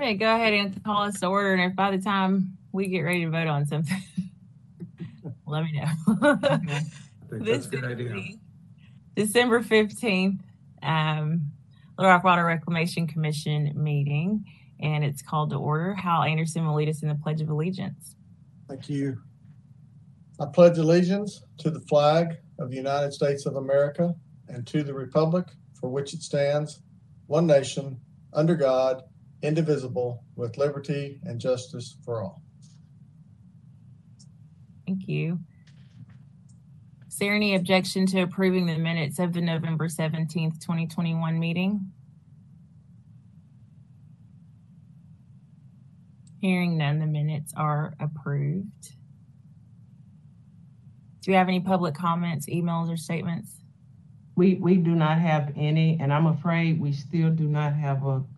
Okay, go ahead and call us to order, and if by the time we get ready to vote on something, let me know. I think that's This a good is idea. December fifteenth, um, Little Rock Water Reclamation Commission meeting, and it's called to order. Hal Anderson will lead us in the Pledge of Allegiance. Thank you. I pledge allegiance to the flag of the United States of America and to the republic for which it stands, one nation, under God, indivisible, with liberty and justice for all. Thank you. Is there any objection to approving the minutes of the November seventeenth, twenty twenty-one meeting? Hearing none, the minutes are approved. Do you have any public comments, emails, or statements? We, we do not have any, and I'm afraid we still do not have a, a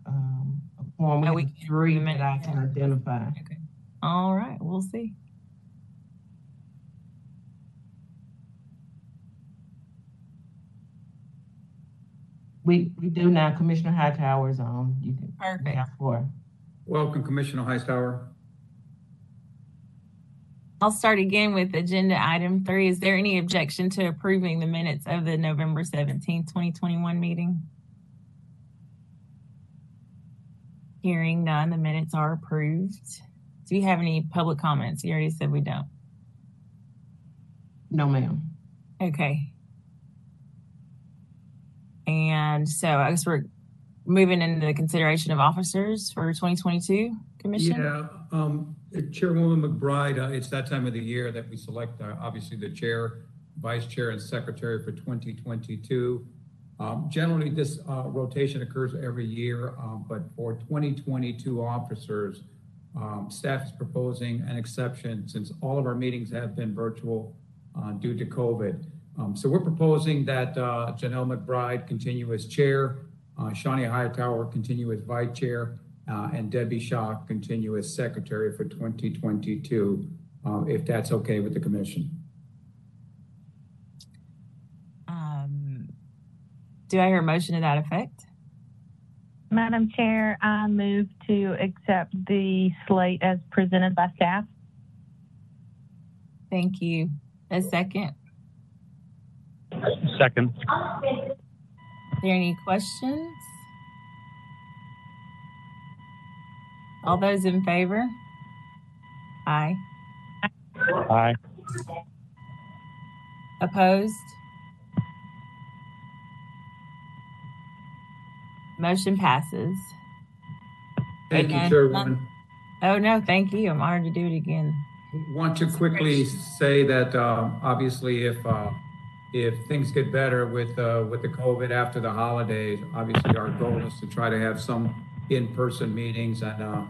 form. We We have three do that I can minutes. identify. All right, we'll see. We, we do now, Commissioner Hightower is on. You can. Perfect. have four. Welcome, Commissioner Hightower. I'll start again with agenda item three. Is there any objection to approving the minutes of the November seventeenth, twenty twenty-one meeting? Hearing none, the minutes are approved. Do you have any public comments? You already said we don't. No, ma'am. Okay. And so I guess we're moving into the consideration of officers for twenty twenty-two commission. Yeah, um, Chairwoman McBride, uh, it's that time of the year that we select, uh, obviously, the chair, vice chair, and secretary for 2022. Um, Generally, this uh, rotation occurs every year, um, but for 2022 officers, um, staff is proposing an exception since all of our meetings have been virtual uh, due to COVID. Um, So we're proposing that uh, Janelle McBride continue as chair, uh, Shawnee Hightower continue as vice chair, uh, and Debbie Shaw continue as secretary for 2022, uh, if that's okay with the commission. Um, do I hear a motion to that effect? Madam Chair, I move to accept the slate as presented by staff. Thank you. A second. Second. Are there any questions? All those in favor? Aye. Aye. Opposed? Motion passes. Thank you. Chairwoman. Oh, no, thank you. I'm honored to do it again. Want to quickly say that, uh, obviously, if, uh, if things get better with, uh, with the COVID after the holidays, obviously, our goal is to try to have some in-person meetings, and uh,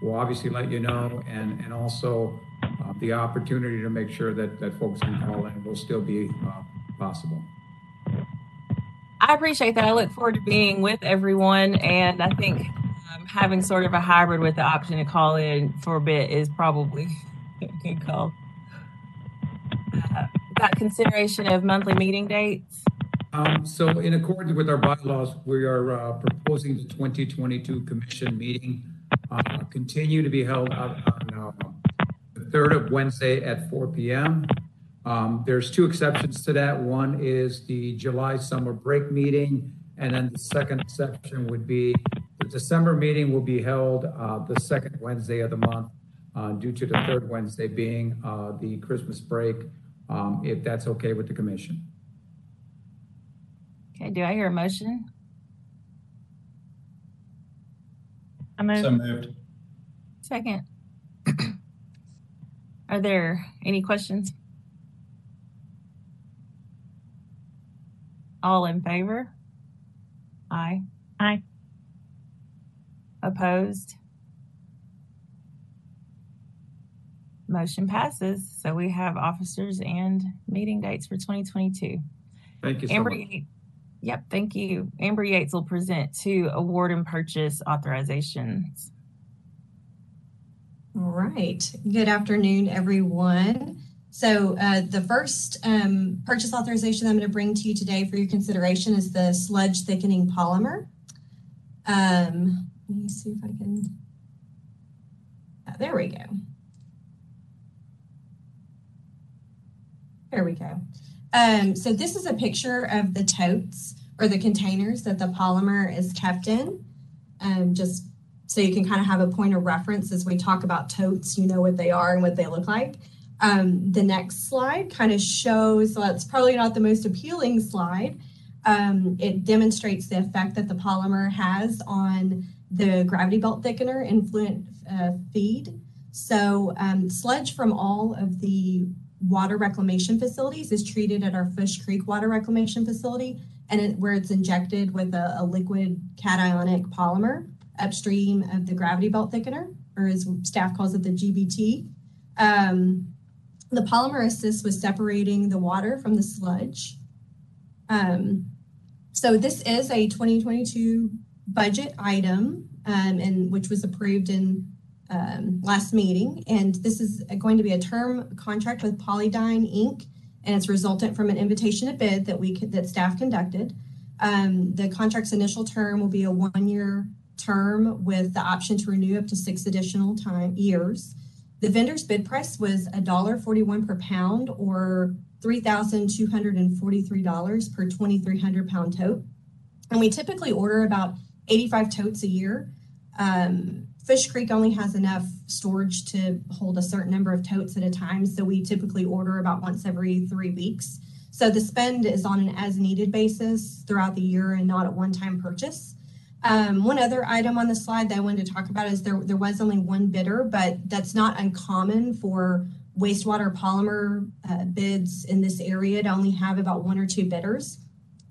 we'll obviously let you know, and, and also uh, the opportunity to make sure that, that folks can call in will still be uh, possible. I appreciate that. I look forward to being with everyone, and I think um, having sort of a hybrid with the option to call in for a bit is probably a good call. Uh, got consideration of monthly meeting dates. Um, so in accordance with our bylaws, we are, uh, proposing the twenty twenty-two commission meeting, uh, continue to be held on, on, uh, the third of Wednesday at four P M. Um, there's two exceptions to that. One is the July summer break meeting, and then the second exception would be the December meeting will be held, uh, the second Wednesday of the month, uh, due to the third Wednesday being, uh, the Christmas break, um, if that's okay with the commission. Okay, do I hear a motion? I move. So moved. Second. Are there any questions? All in favor? Aye. Aye. Opposed? Motion passes. So we have officers and meeting dates for 2022. Thank you so Amber much. Yates. Yep, thank you. Amber Yates will present two award and purchase authorizations. All right. Good afternoon, everyone. So uh, the first um, purchase authorization I'm going to bring to you today for your consideration is the sludge thickening polymer. Um, let me see if I can Uh, There we go. There we go. Um, so this is a picture of the totes or the containers that the polymer is kept in. Um, just so you can kind of have a point of reference as we talk about totes, you know what they are and what they look like. Um, the next slide kind of shows, so that's probably not the most appealing slide. Um, it demonstrates the effect that the polymer has on the gravity belt thickener influent uh, feed. So um, sludge from all of the water reclamation facilities is treated at our Fish Creek Water Reclamation Facility, and it, where it's injected with a, a liquid cationic polymer upstream of the gravity belt thickener, or as staff calls it, the GBT. Um, the polymer assists with separating the water from the sludge. Um, so this is a 2022 budget item, um, and which was approved in um, last meeting. And this is going to be a term contract with Polydyne Inc. And it's resultant from an invitation to bid that we could, that staff conducted. Um, the contract's initial term will be a one-year term with the option to renew up to six additional time years. The vendor's bid price was $1.41 per pound or $3,243 per 2,300 pound tote. And we typically order about 85 totes a year. Um, Fish Creek only has enough storage to hold a certain number of totes at a time. So we typically order about once every three weeks. So the spend is on an as needed basis throughout the year and not a one time purchase. Um, one other item on the slide that I wanted to talk about is there, there was only one bidder, but that's not uncommon for wastewater polymer uh, bids in this area to only have about one or two bidders.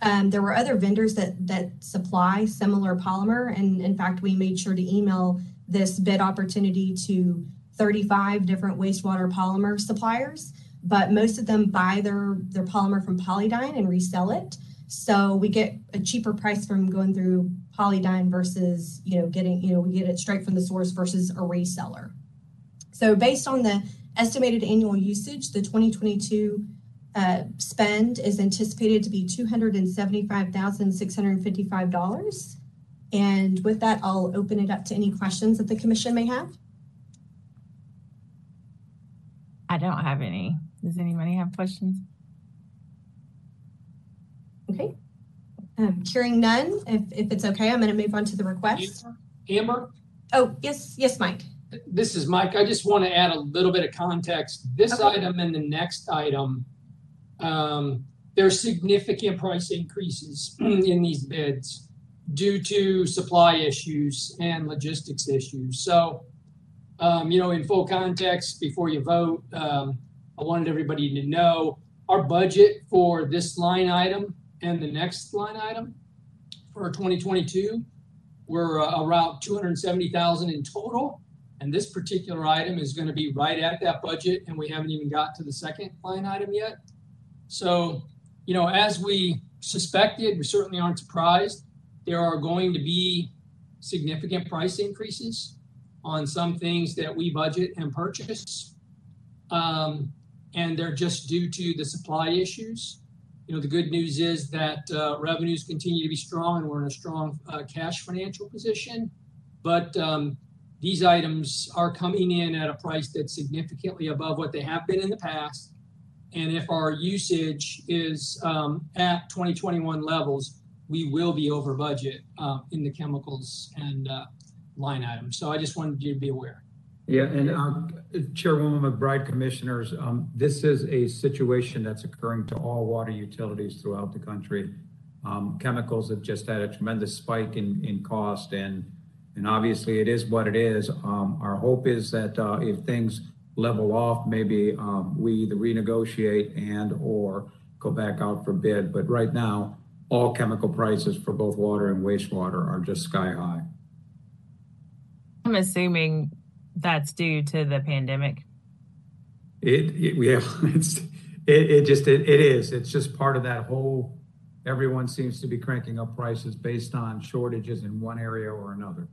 Um, there were other vendors that, that supply similar polymer. And in fact, we made sure to email this bid opportunity to 35 different wastewater polymer suppliers, but most of them buy their, their polymer from Polydyne and resell it. So we get a cheaper price from going through Polydyne versus, you know, getting, you know, we get it straight from the source versus a reseller. So based on the estimated annual usage, the 2022 uh, spend is anticipated to be $275,655. And with that, I'll open it up to any questions that the commission may have. I don't have any. Does anybody have questions? Okay. Um, hearing none, if, if it's okay, I'm going to move on to the request. Amber, Oh, yes, yes, Mike. this is Mike. I just want to add a little bit of context. This Okay. item and the next item, um, there's significant price increases in these bids due to supply issues and logistics issues. So, um, you know, in full context, before you vote, um, I wanted everybody to know our budget for this line item and the next line item for 2022 were uh, around 270,000 in total. And this particular item is going to be right at that budget, and we haven't even got to the second line item yet. So, you know, as we suspected, we certainly aren't surprised. There are going to be significant price increases on some things that we budget and purchase. Um, and they're just due to the supply issues. You know, the good news is that uh, revenues continue to be strong and we're in a strong uh, cash financial position. But um, these items are coming in at a price that's significantly above what they have been in the past. And if our usage is um, at 2021 levels, we will be over budget uh, in the chemicals and line items. So I just wanted you to be aware. Yeah, and uh, Chairwoman McBride, Commissioners, um, this is a situation that's occurring to all water utilities throughout the country. Um, Chemicals have just had a tremendous spike in, in cost and, and obviously it is what it is. Um, Our hope is that uh, if things level off, maybe um, we either renegotiate and/or go back out for bid. But right now, all chemical prices for both water and wastewater are just sky high. I'm assuming that's due to the pandemic. It, it yeah, it's it, it just it, it is. It's just part of that whole. Everyone seems to be cranking up prices based on shortages in one area or another.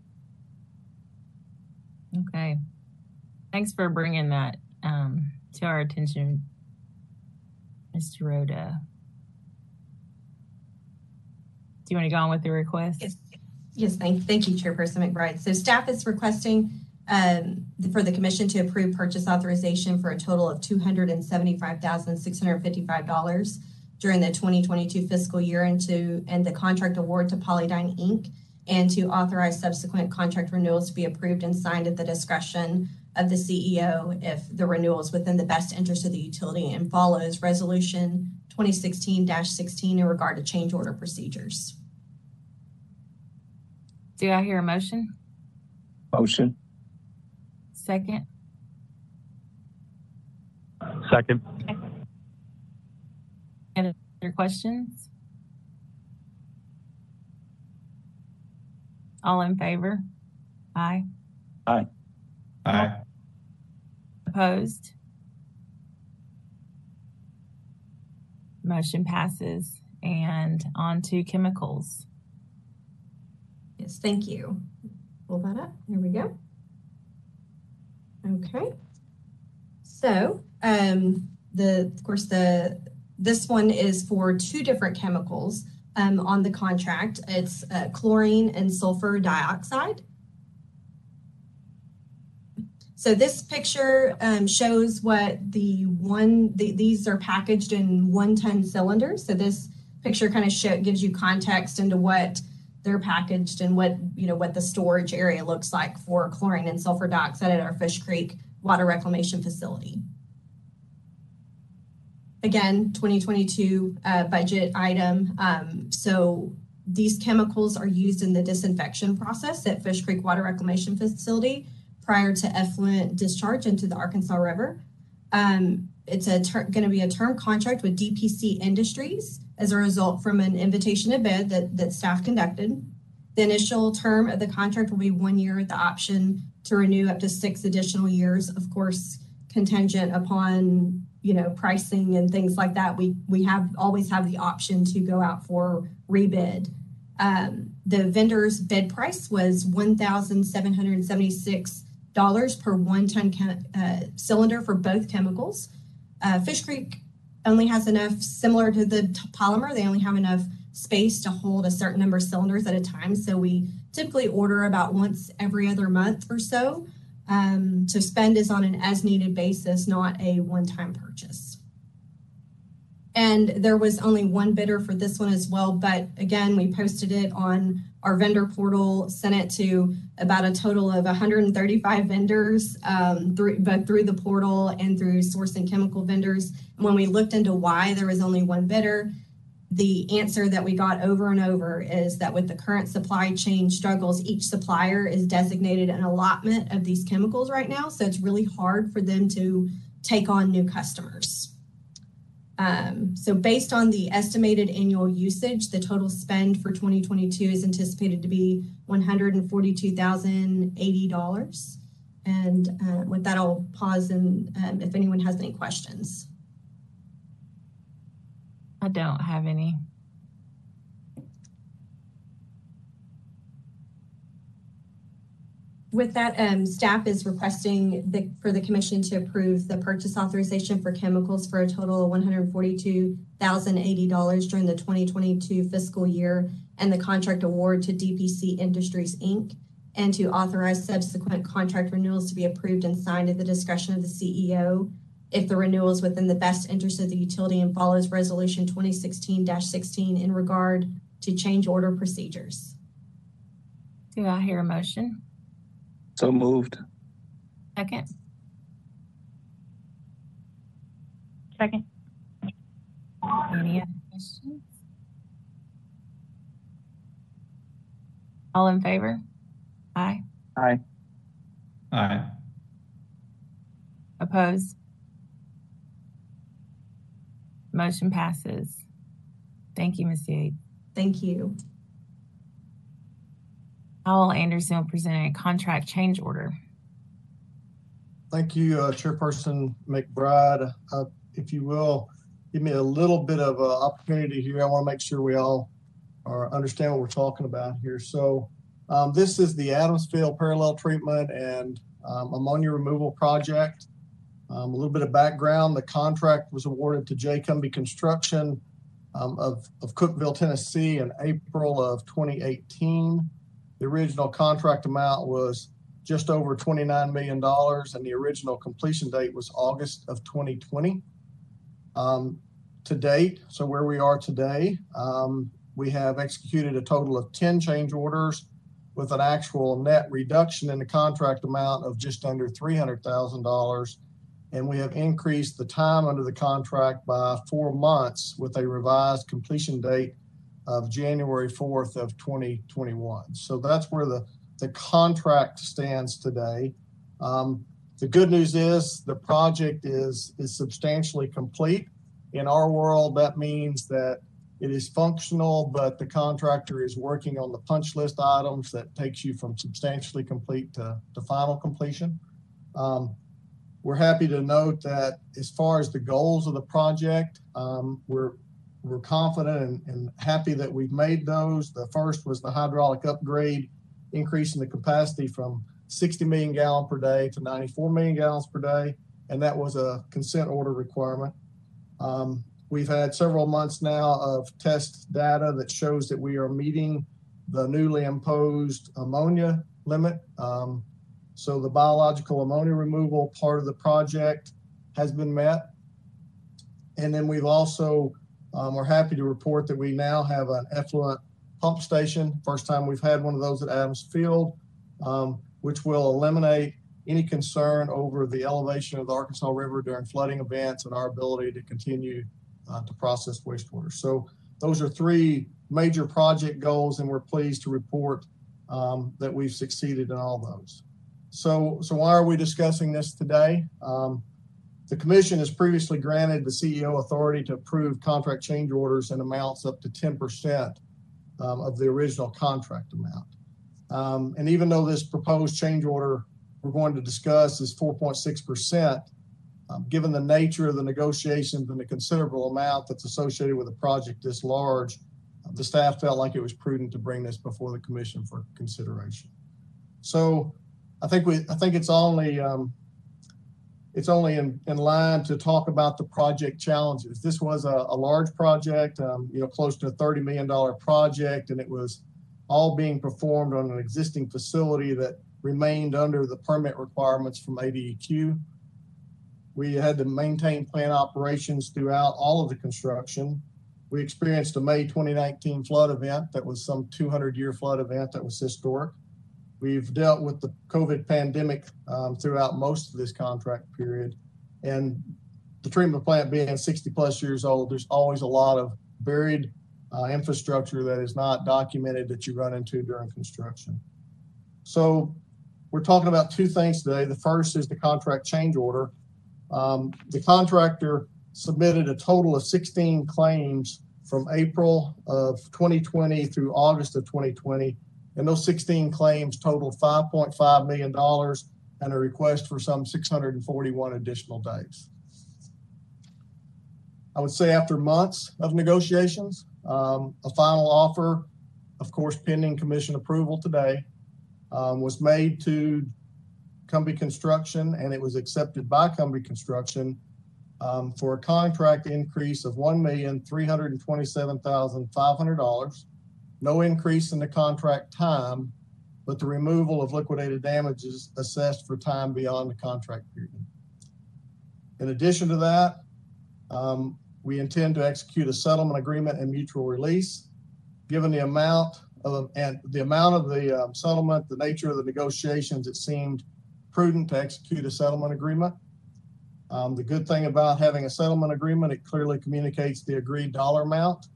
Okay. Thanks for bringing that um, to our attention, Mr. Rhoda. Do you want to go on with the request? Yes, yes, thank, thank you, Chairperson McBride. So staff is requesting um, for the commission to approve purchase authorization for a total of $275,655 during the 2022 fiscal year and to, and the contract award to Polydyne Inc. and to authorize subsequent contract renewals to be approved and signed at the discretion of the CEO if the renewal is within the best interest of the utility and follows Resolution 2016-16 in regard to change order procedures. Do I hear a motion? Motion. Second? Second. Any other questions? All in favor? Aye. Aye. Aye. Opposed? Motion passes. And on to chemicals. Yes, thank you. Pull that up. There we go. Okay. So, um, the, of course, the, this one is for two different chemicals, um, on the contract. It's, uh, chlorine and sulfur dioxide. So this picture, um, shows what the one, the, these are packaged in one-ton cylinders. So this picture kind of gives you context into what they're packaged and what you know what the storage area looks like for chlorine and sulfur dioxide at our Fish Creek water reclamation facility. Again, 2022 uh, budget item. Um, so these chemicals are used in the disinfection process at Fish Creek Water Reclamation Facility prior to effluent discharge into the Arkansas River. Um, it's going to be a term contract with DPC Industries as a result from an invitation to bid that, that staff conducted. The initial term of the contract will be one year with the option to renew up to six additional years, of course, contingent upon you know pricing and things like that. We we have always have the option to go out for rebid. Um, the vendor's bid price was one thousand seven hundred seventy six per one ton chem- uh, cylinder for both chemicals. Uh, Fish Creek only has enough, similar to the t- polymer, they only have enough space to hold a certain number of cylinders at a time. So we typically order about once every other month or so. Um, so spend is on an as needed basis, not a one time purchase. And there was only one bidder for this one as well. But again, we posted it on our vendor portal, sent it to about a total of 135 vendors um, through both through the portal and through sourcing chemical vendors. And when we looked into why there was only one bidder, the answer that we got over and over is that with the current supply chain struggles, each supplier is designated an allotment of these chemicals right now. So it's really hard for them to take on new customers. Um, so based on the estimated annual usage, the total spend for 2022 is anticipated to be $142,080. And uh, with that, I'll pause and um, if anyone has any questions. I don't have any. With that, um, staff is requesting the, for the commission to approve the purchase authorization for chemicals for a total of one hundred forty-two thousand eighty dollars during the twenty twenty-two fiscal year and the contract award to DPC Industries, Inc. And to authorize subsequent contract renewals to be approved and signed at the discretion of the CEO if the renewal is within the best interest of the utility and follows resolution twenty sixteen sixteen in regard to change order procedures. Do I hear a motion? So moved. Second? Second. Any other questions? All in favor? Aye. Aye. Aye. Opposed? Motion passes. Thank you, Ms. Yates. Thank you. Hal Anderson will present a contract change order. Thank you, uh, Chairperson McBride. Uh, If you will, give me a little bit of uh, opportunity here. I want to make sure we all are, understand what we're talking about here. So um, this is the Adams Field Parallel Treatment and um, Ammonia Removal Project. Um, A little bit of background, the contract was awarded to J. Cumbie Construction um, of of Cookeville, Tennessee in April of 2018. The original contract amount was just over $29 million, and the original completion date was August of 2020. Um, to date, so where we are today, um, we have executed a total of 10 change orders with an actual net reduction in the contract amount of just under $300,000. And we have increased the time under the contract by four months with a revised completion date of January 4th of 2021. So that's where the, the contract stands today. Um, the good news is the project is, is substantially complete. In our world, that means that it is functional, but the contractor is working on the punch list items that takes you from substantially complete to, to final completion. Um, we're happy to note that as far as the goals of the project, um, we're we're confident and, and happy that we've made those. The first was the hydraulic upgrade, increasing the capacity from 60 million gallon per day to 94 million gallons per day, and that was a consent order requirement. Um, we've had several months now of test data that shows that we are meeting the newly imposed ammonia limit. Um, so the biological ammonia removal part of the project has been met. And then we've also, um, we're happy to report that we now have an effluent pump station. First time we've had one of those at Adams Field, um, which will eliminate any concern over the elevation of the Arkansas River during flooding events and our ability to continue uh, to process wastewater. So those are three major project goals, and we're pleased to report um, that we've succeeded in all those. So, so why are we discussing this today? Um, the commission has previously granted the CEO authority to approve contract change orders in amounts up to 10% um, of the original contract amount. Um, and even though this proposed change order we're going to discuss is 4.6%, um, given the nature of the negotiations and the considerable amount that's associated with a project this large, uh, the staff felt like it was prudent to bring this before the commission for consideration. So I think we, I think it's only, um, it's only in, in line to talk about the project challenges. This was a, a large project, um, you know, close to a $30 million project, and it was all being performed on an existing facility that remained under the permit requirements from ADEQ. We had to maintain plant operations throughout all of the construction. We experienced a May 2019 flood event that was some 200 year flood event that was historic. We've dealt with the COVID pandemic um, throughout most of this contract period. And the treatment plant being 60 plus years old, there's always a lot of buried uh, infrastructure that is not documented that you run into during construction. So we're talking about two things today. The first is the contract change order. Um, the contractor submitted a total of 16 claims from April of 2020 through August of 2020 and those 16 claims totaled $5.5 million and a request for some 641 additional days. I would say after months of negotiations, um, a final offer, of course, pending commission approval today, um, was made to Cumbie Construction and it was accepted by Cumbie Construction um, for a contract increase of $1,327,500 no increase in the contract time, but the removal of liquidated damages assessed for time beyond the contract period. In addition to that, um, we intend to execute a settlement agreement and mutual release. Given the amount of and the amount of the um, settlement, the nature of the negotiations, it seemed prudent to execute a settlement agreement. Um, the good thing about having a settlement agreement, it clearly communicates the agreed dollar amount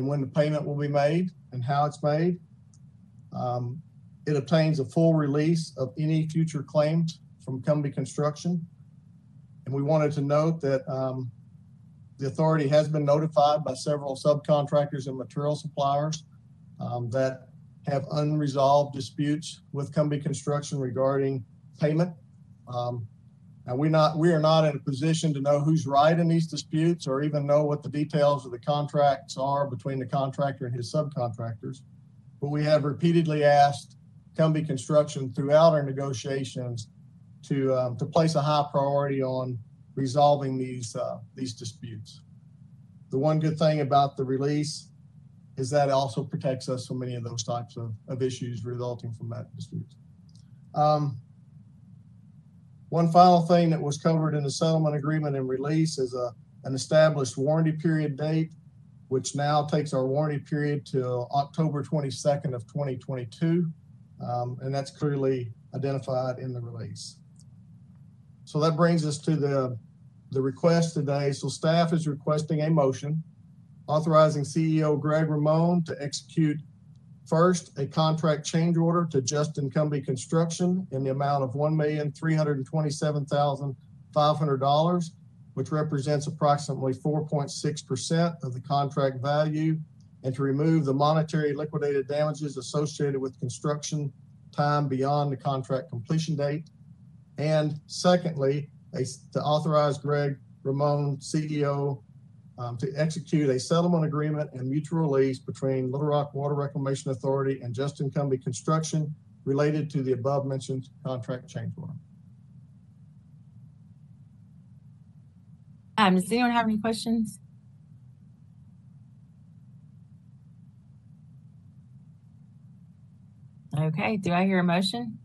and when the payment will be made and how it's made. Um, it obtains a full release of any future claims from Cumbie Construction. And we wanted to note that um, the authority has been notified by several subcontractors and material suppliers um, that have unresolved disputes with Cumbie Construction regarding payment. Um, we not we are not in a position to know who's right in these disputes or even know what the details of the contracts are between the contractor and his subcontractors. But we have repeatedly asked Cumbie Construction throughout our negotiations to um, to place a high priority on resolving these uh, these disputes. The one good thing about the release is that it also protects us from many of those types of, of issues resulting from that dispute. Um, one final thing that was covered in the settlement agreement and release is a, an established warranty period date, which now takes our warranty period to October twenty-second of twenty twenty-two. Um, and that's clearly identified in the release. So that brings us to the, the request today. So staff is requesting a motion authorizing CEO Greg Ramon to execute First, a contract change order to Justin Cumbie Construction in the amount of one million, three hundred and twenty-seven thousand, five hundred dollars, which represents approximately four point six percent of the contract value, and to remove the monetary liquidated damages associated with construction time beyond the contract completion date. And secondly, a, to authorize Greg Ramon, CEO, um, to execute a settlement agreement and mutual release between Little Rock Water Reclamation Authority and Justin Cumbie Construction related to the above mentioned contract change order. Um, does anyone have any questions? Okay, do I hear a motion?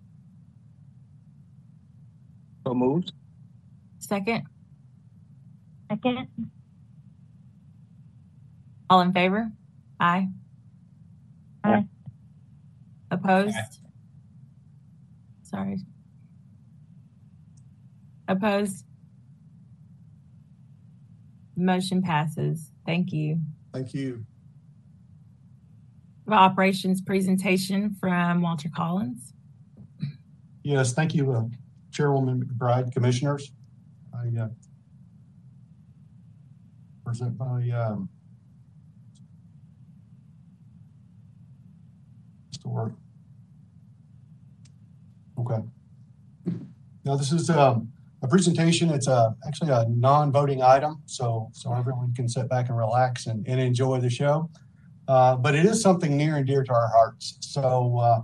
So moved. Second, Second. All in favor? Aye. Aye. Opposed? Sorry. Opposed? Motion passes. Thank you. Thank you. Operations presentation from Walter Collins. Yes, thank you, uh, Chairwoman McBride, Commissioners. I uh, present my um, to work. Okay. Now, this is um, a presentation. It's a, actually a non-voting item, so, so everyone can sit back and relax and, and enjoy the show. Uh, But it is something near and dear to our hearts. So uh,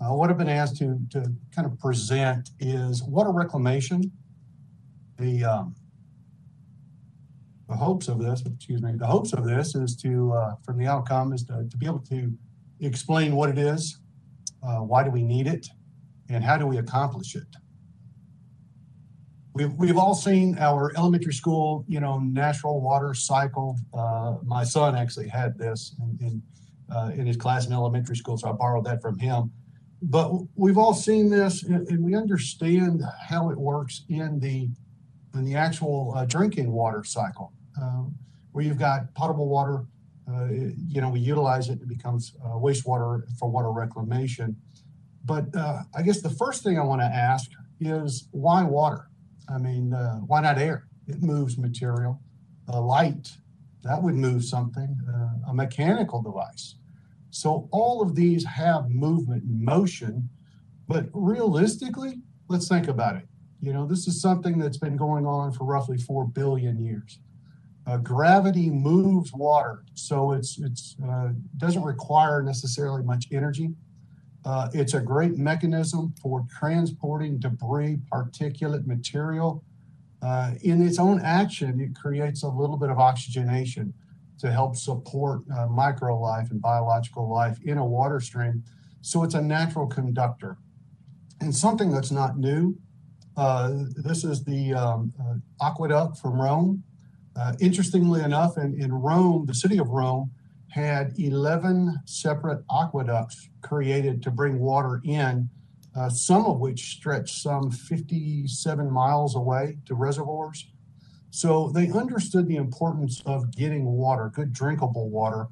uh, what I've been asked to, to kind of present is water reclamation. The, um, the hopes of this, excuse me, the hopes of this is to, uh, from the outcome is to, to be able to explain what it is, uh, why do we need it, and how do we accomplish it. We've, we've all seen our elementary school, you know, natural water cycle. Uh, my son actually had this in, in, uh, in his class in elementary school, so I borrowed that from him but we've all seen this and, and we understand how it works in the in the actual uh, drinking water cycle um, where you've got potable water uh, it- you know we utilize it it becomes uh, wastewater for water reclamation but uh, i guess the first thing i want to ask is why water i mean uh, why not air it moves material uh, light that would move something uh, a mechanical device so all of these have movement motion, but realistically, let's think about it. You know, this is something that's been going on for roughly 4 billion years. Uh, gravity moves water, so it's it's uh, doesn't require necessarily much energy. Uh, it's a great mechanism for transporting debris, particulate material. Uh, in its own action, it creates a little bit of oxygenation to help support uh, micro life and biological life in a water stream. So it's a natural conductor. And something that's not new, uh, this is the um, uh, aqueduct from Rome. Uh, interestingly enough, in, in Rome, the city of Rome had 11 separate aqueducts created to bring water in, uh, some of which stretched some 57 miles away to reservoirs. So they understood the importance of getting water, good drinkable water.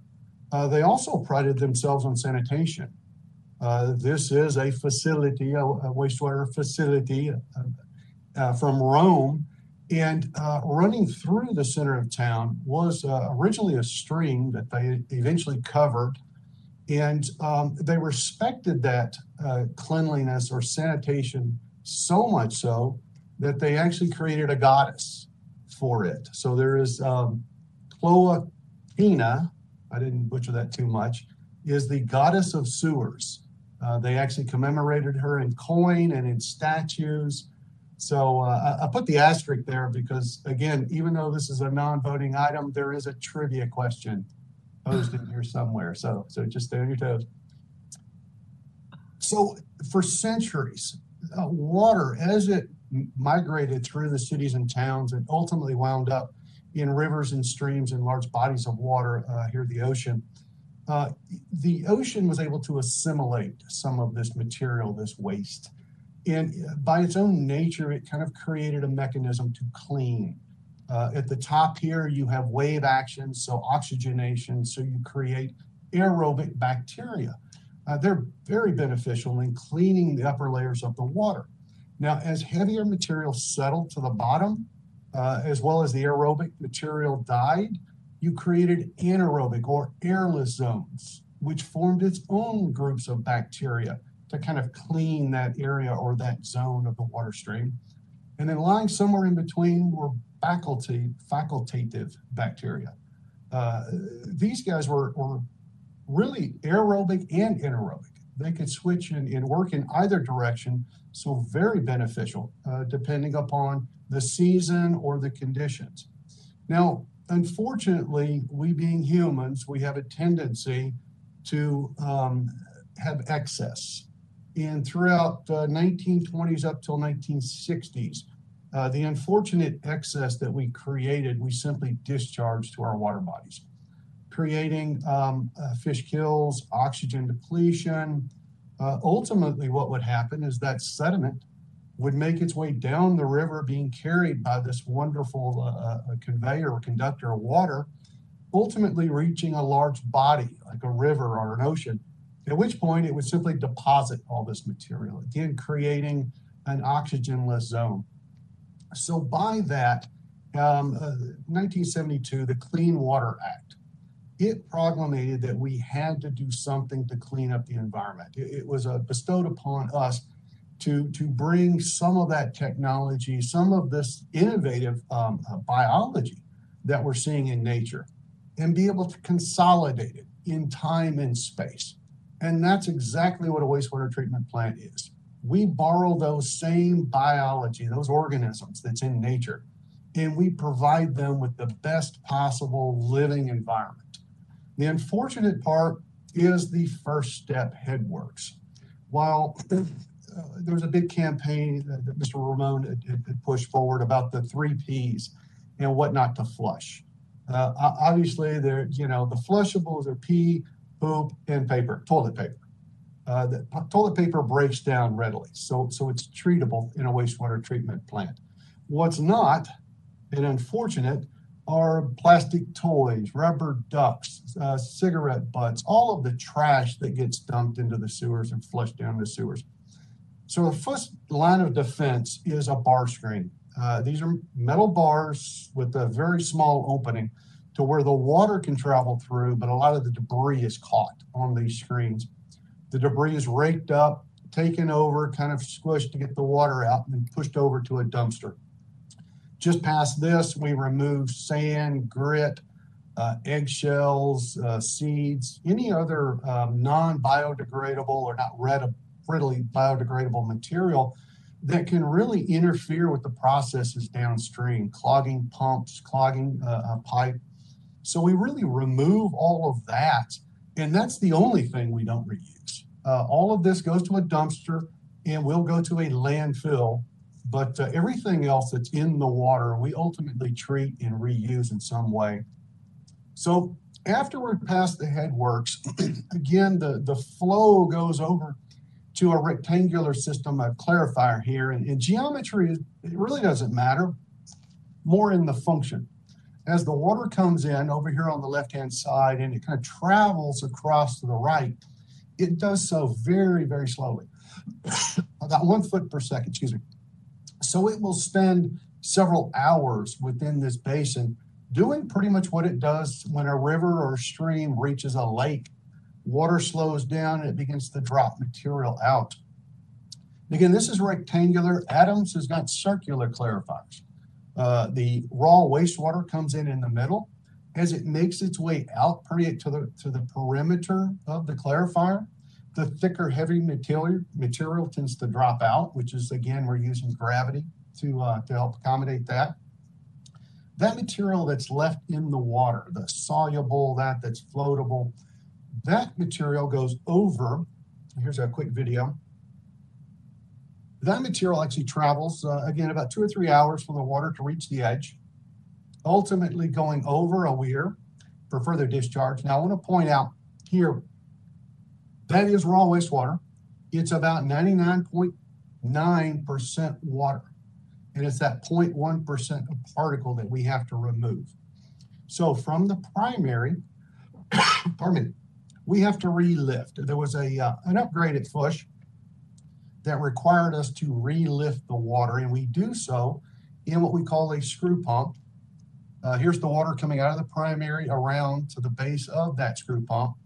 Uh, they also prided themselves on sanitation. Uh, this is a facility, a, a wastewater facility uh, uh, from Rome. And uh, running through the center of town was uh, originally a stream that they eventually covered. And um, they respected that uh, cleanliness or sanitation so much so that they actually created a goddess for it. So there is um, Cloacina, I didn't butcher that too much, is the goddess of sewers. Uh, they actually commemorated her in coin and in statues. So uh, I, put the asterisk there because, again, even though this is a non-voting item, there is a trivia question posed in here somewhere. So, so just stay on your toes. So for centuries, uh, water, as it migrated through the cities and towns and ultimately wound up in rivers and streams and large bodies of water uh, here, the ocean, uh, the ocean was able to assimilate some of this material, this waste. And uh, by its own nature, it kind of created a mechanism to clean. Uh, at the top here, you have wave action, so oxygenation, so you create aerobic bacteria. Uh, they're very beneficial in cleaning the upper layers of the water. Now, as heavier materials settled to the bottom, uh, as well as the aerobic material died, you created anaerobic or airless zones, which formed its own groups of bacteria to kind of clean that area or that zone of the water stream. And then lying somewhere in between were faculty, facultative bacteria. Uh, these guys were, were really aerobic and anaerobic. They could switch and, and work in either direction, so very beneficial uh, depending upon the season or the conditions. Now, unfortunately, we being humans, we have a tendency to um, have excess. And throughout uh, 1920s up till 1960s, uh, the unfortunate excess that we created, we simply discharged to our water bodies, creating um, uh, fish kills, oxygen depletion. Uh, ultimately, what would happen is that sediment would make its way down the river, being carried by this wonderful uh, uh, conveyor or conductor of water, ultimately reaching a large body like a river or an ocean. At which point, it would simply deposit all this material, again, creating an oxygenless zone. So, by that, um, uh, 1972, the Clean Water Act, it proclamated that we had to do something to clean up the environment. It, it was uh, bestowed upon us to, to bring some of that technology, some of this innovative um, uh, biology that we're seeing in nature, and be able to consolidate it in time and space. And that's exactly what a wastewater treatment plant is. We borrow those same biology, those organisms that's in nature, and we provide them with the best possible living environment. The unfortunate part is the first step headworks. While uh, there was a big campaign that, Mr. Ramon had, had pushed forward about the three Ps and what not to flush. Uh, obviously, there, you know, the flushables are pee, poop, and paper, toilet paper. Uh, the toilet paper breaks down readily, so so it's treatable in a wastewater treatment plant. What's not, and unfortunate, are plastic toys, rubber ducks, uh, cigarette butts, all of the trash that gets dumped into the sewers and flushed down the sewers. So the first line of defense is a bar screen. Uh, these are metal bars with a very small opening to where the water can travel through, but a lot of the debris is caught on these screens. The debris is raked up, taken over, kind of squished to get the water out, and pushed over to a dumpster. Just past this, we remove sand, grit, uh, eggshells, uh, seeds, any other um, non biodegradable or not readily biodegradable material that can really interfere with the processes downstream, clogging pumps, clogging uh, a pipe. So we really remove all of that. And that's the only thing we don't reuse. Uh, all of this goes to a dumpster and will go to a landfill. But uh, everything else that's in the water, we ultimately treat and reuse in some way. So after we're past the headworks, again, the, the flow goes over to a rectangular system, a clarifier here. And in geometry, it really doesn't matter, more in the function. As the water comes in over here on the left-hand side and it kind of travels across to the right, it does so very, very slowly, about one foot per second, excuse me. So it will spend several hours within this basin doing pretty much what it does when a river or stream reaches a lake water slows down and it begins to drop material out. Again, this is rectangular. Adams has got circular clarifiers. Uh, the raw wastewater comes in in the middle. As it makes its way out to the, to the perimeter of the clarifier, the thicker, heavy material, material tends to drop out, which is, again, we're using gravity to, uh, to help accommodate that. That material that's left in the water, the soluble, that that's floatable, that material goes over, here's a quick video. That material actually travels, uh, again, about two or three hours for the water to reach the edge, ultimately going over a weir for further discharge. Now, I want to point out here that is raw wastewater. It's about 99.9% water. And it's that 0.1% of particle that we have to remove. So from the primary, pardon me, we have to relift. There was a uh, an upgrade at Fish that required us to relift the water, and we do so in what we call a screw pump. Uh, here's the water coming out of the primary around to the base of that screw pump.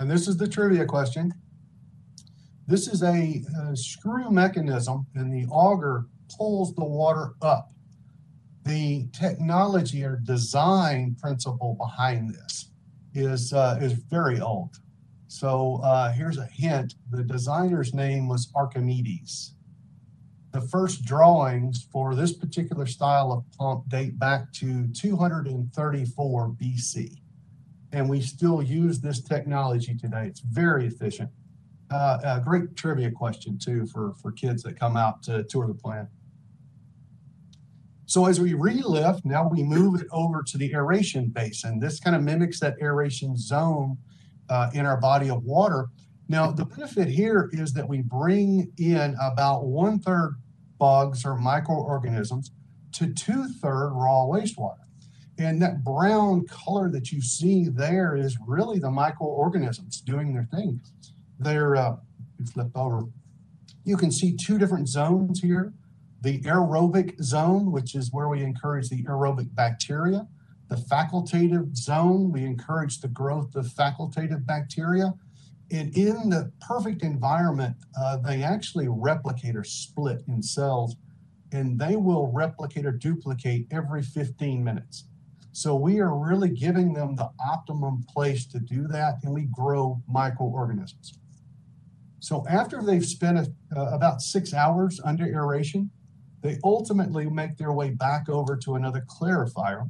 And this is the trivia question. This is a, a screw mechanism, and the auger pulls the water up. The technology or design principle behind this is uh, is very old. So uh, here's a hint: the designer's name was Archimedes. The first drawings for this particular style of pump date back to 234 BC, and we still use this technology today. It's very efficient. Uh, a great trivia question too for for kids that come out to tour the plant. So as we relift, now we move it over to the aeration basin. This kind of mimics that aeration zone uh, in our body of water. Now, the benefit here is that we bring in about one third bugs or microorganisms to two third raw wastewater. And that brown color that you see there is really the microorganisms doing their thing. They're, uh, over. You can see two different zones here the aerobic zone, which is where we encourage the aerobic bacteria. The facultative zone, we encourage the growth of facultative bacteria. And in the perfect environment, uh, they actually replicate or split in cells, and they will replicate or duplicate every 15 minutes. So we are really giving them the optimum place to do that, and we grow microorganisms. So after they've spent a, uh, about six hours under aeration, they ultimately make their way back over to another clarifier.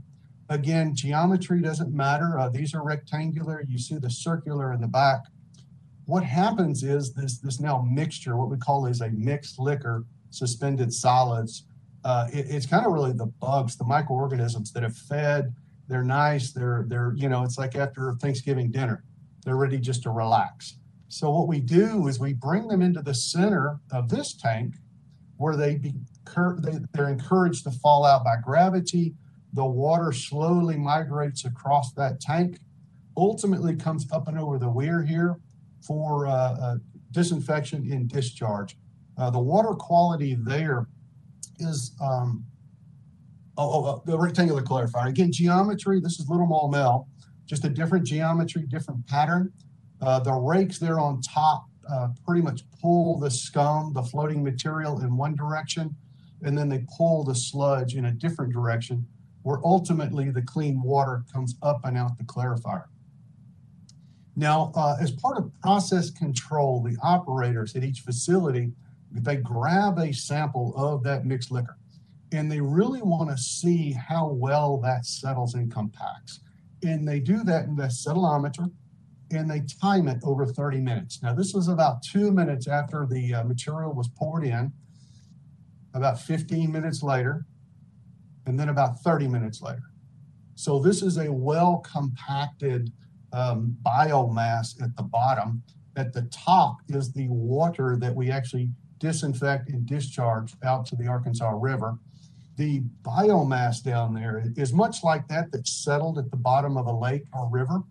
Again, geometry doesn't matter. Uh, these are rectangular. You see the circular in the back. What happens is this, this now mixture, what we call is a mixed liquor, suspended solids. Uh, it, it's kind of really the bugs, the microorganisms that have fed. They're nice. They're, they're, you know, it's like after Thanksgiving dinner. They're ready just to relax. So what we do is we bring them into the center of this tank where they be, they, they're encouraged to fall out by gravity. The water slowly migrates across that tank, ultimately comes up and over the weir here for uh, uh, disinfection and discharge. Uh, the water quality there is um, oh, oh, oh, the rectangular clarifier. Again, geometry, this is Little Maumelle, just a different geometry, different pattern. Uh, the rakes there on top uh, pretty much pull the scum, the floating material in one direction, and then they pull the sludge in a different direction, where ultimately the clean water comes up and out the clarifier. Now, uh, as part of process control, the operators at each facility, they grab a sample of that mixed liquor and they really want to see how well that settles and compacts. And they do that in the settleometer and they time it over 30 minutes. Now, this was about two minutes after the uh, material was poured in, about 15 minutes later, and then about 30 minutes later. So this is a well compacted um, biomass at the bottom. At the top is the water that we actually disinfect and discharge out to the Arkansas River. The biomass down there is much like that that's settled at the bottom of a lake or river.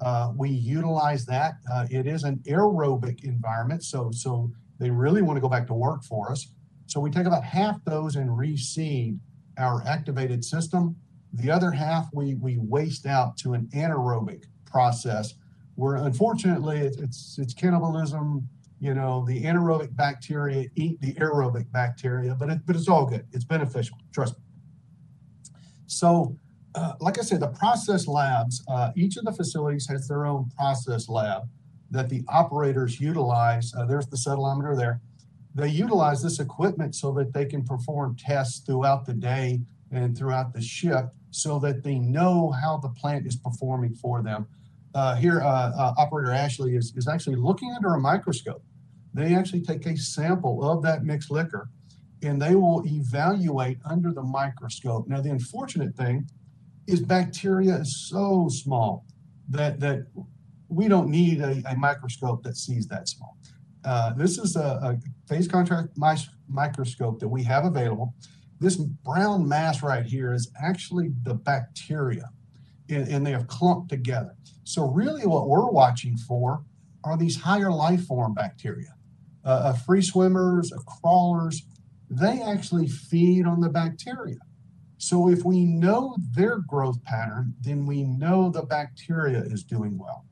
Uh, we utilize that. Uh, it is an aerobic environment, so so they really want to go back to work for us. So we take about half those and reseed our activated system. The other half we we waste out to an anaerobic process, where unfortunately it's it's, it's cannibalism. You know, the anaerobic bacteria eat the aerobic bacteria, but it, but it's all good. It's beneficial. Trust me. So uh, like I said, the process labs, uh, each of the facilities has their own process lab that the operators utilize. Uh, there's the settleometer there. They utilize this equipment so that they can perform tests throughout the day and throughout the shift so that they know how the plant is performing for them. Uh, here, uh, Operator Ashley is, is actually looking under a microscope They actually take a sample of that mixed liquor and they will evaluate under the microscope. Now, the unfortunate thing is bacteria is so small that, that we don't need a, a microscope that sees that small. Uh, this is a, a phase contrast mis- microscope that we have available. This brown mass right here is actually the bacteria, and, and they have clumped together. So, really, what we're watching for are these higher life form bacteria, uh, uh, free swimmers, uh, crawlers. They actually feed on the bacteria. So, if we know their growth pattern, then we know the bacteria is doing well.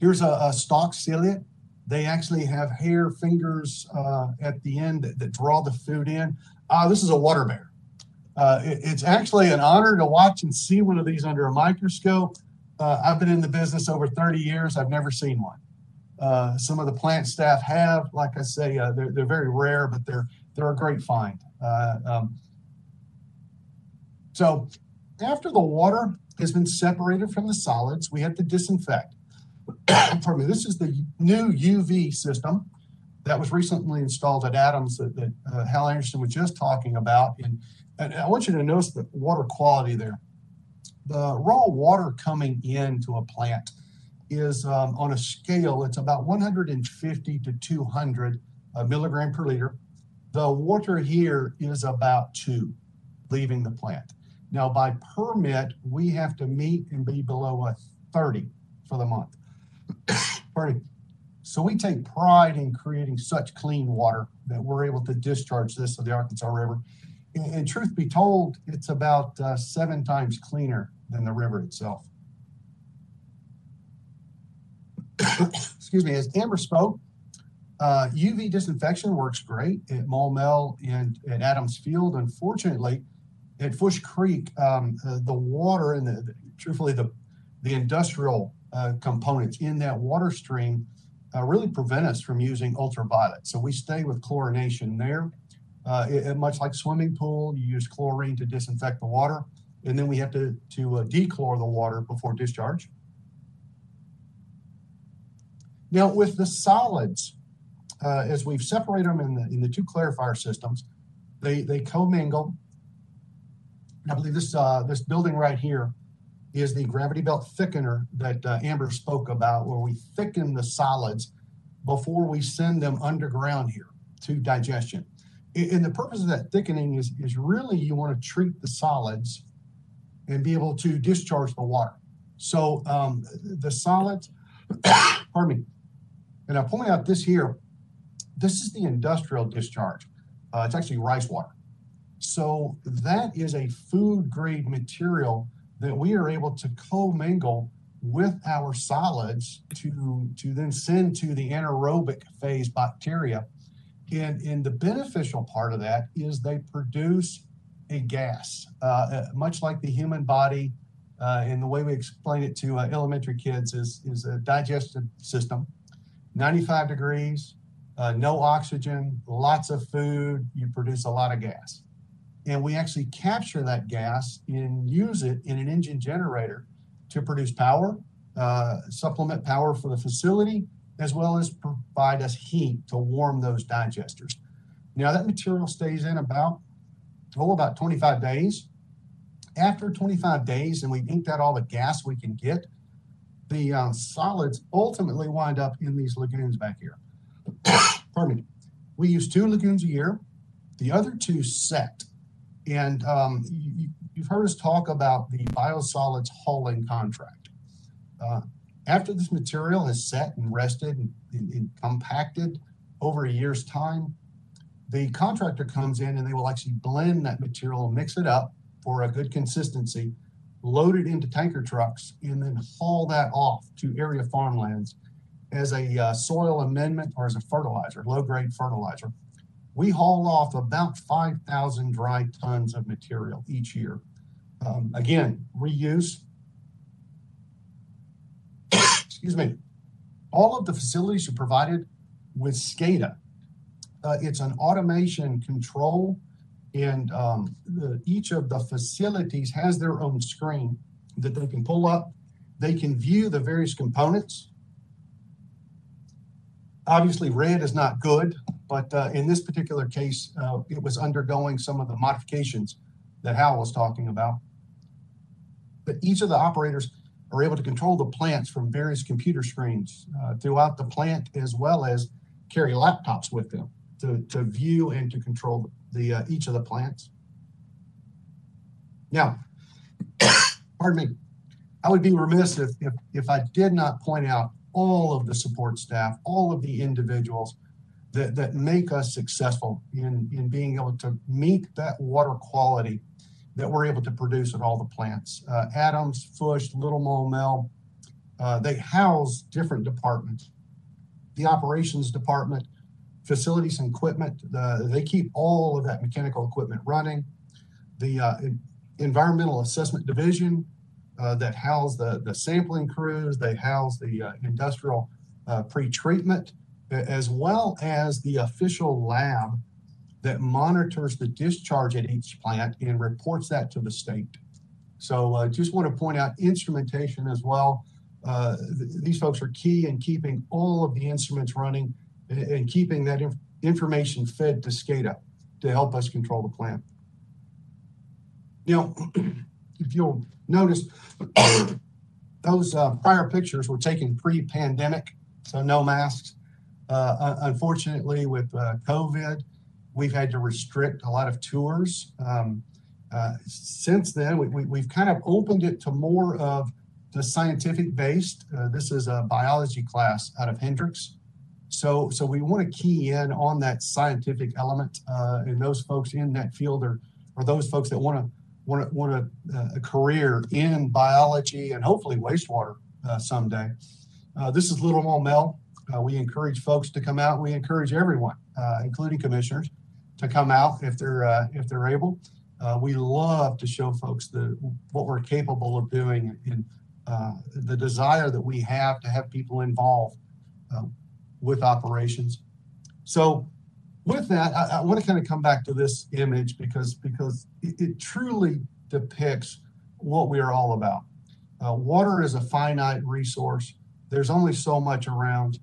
Here's a, a stalk ciliate. They actually have hair, fingers uh, at the end that, that draw the food in. Uh, this is a water bear. Uh, it- it's actually an honor to watch and see one of these under a microscope. Uh, I've been in the business over 30 years. I've never seen one. Uh, some of the plant staff have, like I say, uh, they're, they're very rare, but they're they're a great find. Um, so after the water has been separated from the solids, we have to disinfect. Pardon me. This is the new UV system that was recently installed at Adams that, that uh, Hal Anderson was just talking about. And, and I want you to notice the water quality there. The raw water coming into a plant is um, on a scale, it's about 150 to 200 uh, milligram per liter. The water here is about two leaving the plant. Now, by permit, we have to meet and be below a 30 for the month. Pardon. So we take pride in creating such clean water that we're able to discharge this to the Arkansas River. And, and truth be told, it's about uh, seven times cleaner than the river itself. Excuse me, as Amber spoke, uh, UV disinfection works great at Maumelle and at Adams Field. Unfortunately, at Fourche Creek, um, uh, the water and the, the- truthfully the the industrial uh, components in that water stream uh, really prevent us from using ultraviolet. So we stay with chlorination there. Uh, it- it- much like swimming pool, you use chlorine to disinfect the water, and then we have to to uh, dechlor the water before discharge. Now with the solids, uh, as we've separated them in the in the two clarifier systems, they they commingle. I believe this uh, this building right here is the gravity belt thickener that uh, Amber spoke about, where we thicken the solids before we send them underground here to digestion. And the purpose of that thickening is, is really you want to treat the solids and be able to discharge the water. So um, the solids, pardon me, and I'm pulling out this here. This is the industrial discharge. Uh, it's actually rice water. So that is a food grade material that we are able to commingle with our solids to, to then send to the anaerobic phase bacteria. And, and the beneficial part of that is they produce a gas, uh, uh, much like the human body. Uh, and the way we explain it to uh, elementary kids is, is a digestive system, 95 degrees, uh, no oxygen, lots of food, you produce a lot of gas and we actually capture that gas and use it in an engine generator to produce power, uh, supplement power for the facility, as well as provide us heat to warm those digesters. Now that material stays in about, oh, about 25 days. After 25 days, and we've inked out all the gas we can get, the uh, solids ultimately wind up in these lagoons back here. Pardon me. We use two lagoons a year. The other two set. And um, you, you've heard us talk about the biosolids hauling contract. Uh, after this material has set and rested and, and- and compacted over a year's time, the contractor comes in and they will actually blend that material, mix it up for a good consistency, load it into tanker trucks, and then haul that off to area farmlands as a uh, soil amendment or as a fertilizer, low grade fertilizer we haul off about 5,000 dry tons of material each year. Um, again, reuse. Excuse me. All of the facilities are provided with SCADA. Uh, it's an automation control, and um, the, each of the facilities has their own screen that they can pull up. They can view the various components obviously, red is not good, but uh, in this particular case, uh, it was undergoing some of the modifications that Hal was talking about. But each of the operators are able to control the plants from various computer screens uh, throughout the plant, as well as carry laptops with them to, to view and to control the uh, each of the plants. Now, pardon me, I would be remiss if, if, if I did not point out all of the support staff, all of the individuals that, that make us successful in, in being able to meet that water quality that we're able to produce at all the plants. Uh, Adams, Fourche, Little Maumelle, uh, they house different departments. The operations department, facilities and equipment, the, they keep all of that mechanical equipment running. The uh, environmental assessment division uh, that house the, the sampling crews, they house the uh, industrial pre-treatment, as well as the official lab that monitors the discharge at each plant and reports that to the state. So uh, just want to point out instrumentation as well. Uh, th these folks are key in keeping all of the instruments running and, and keeping that inf information fed to SCADA to help us control the plant. Now, if you'll notice, those uh, prior pictures were taken pre-pandemic, so no masks. Uh, unfortunately, with uh, COVID, we've had to restrict a lot of tours. Um, uh, since then, we, have kind of opened it to more of the scientific based. Uh, this is a biology class out of Hendrix. So, so we want to key in on that scientific element, uh, and those folks in that field are, are those folks that want to want to want a, uh, a, career in biology and hopefully wastewater someday. This is Little Maumelle. Uh, we encourage folks to come out. We encourage everyone, uh, including commissioners, to come out if they're uh, if they're able. we love to show folks the what we're capable of doing and the desire that we have to have people involved with operations. So with that, I, I want to kind of come back to this image because because it, it truly depicts what we are all about. Uh, water is a finite resource. There's only so much around.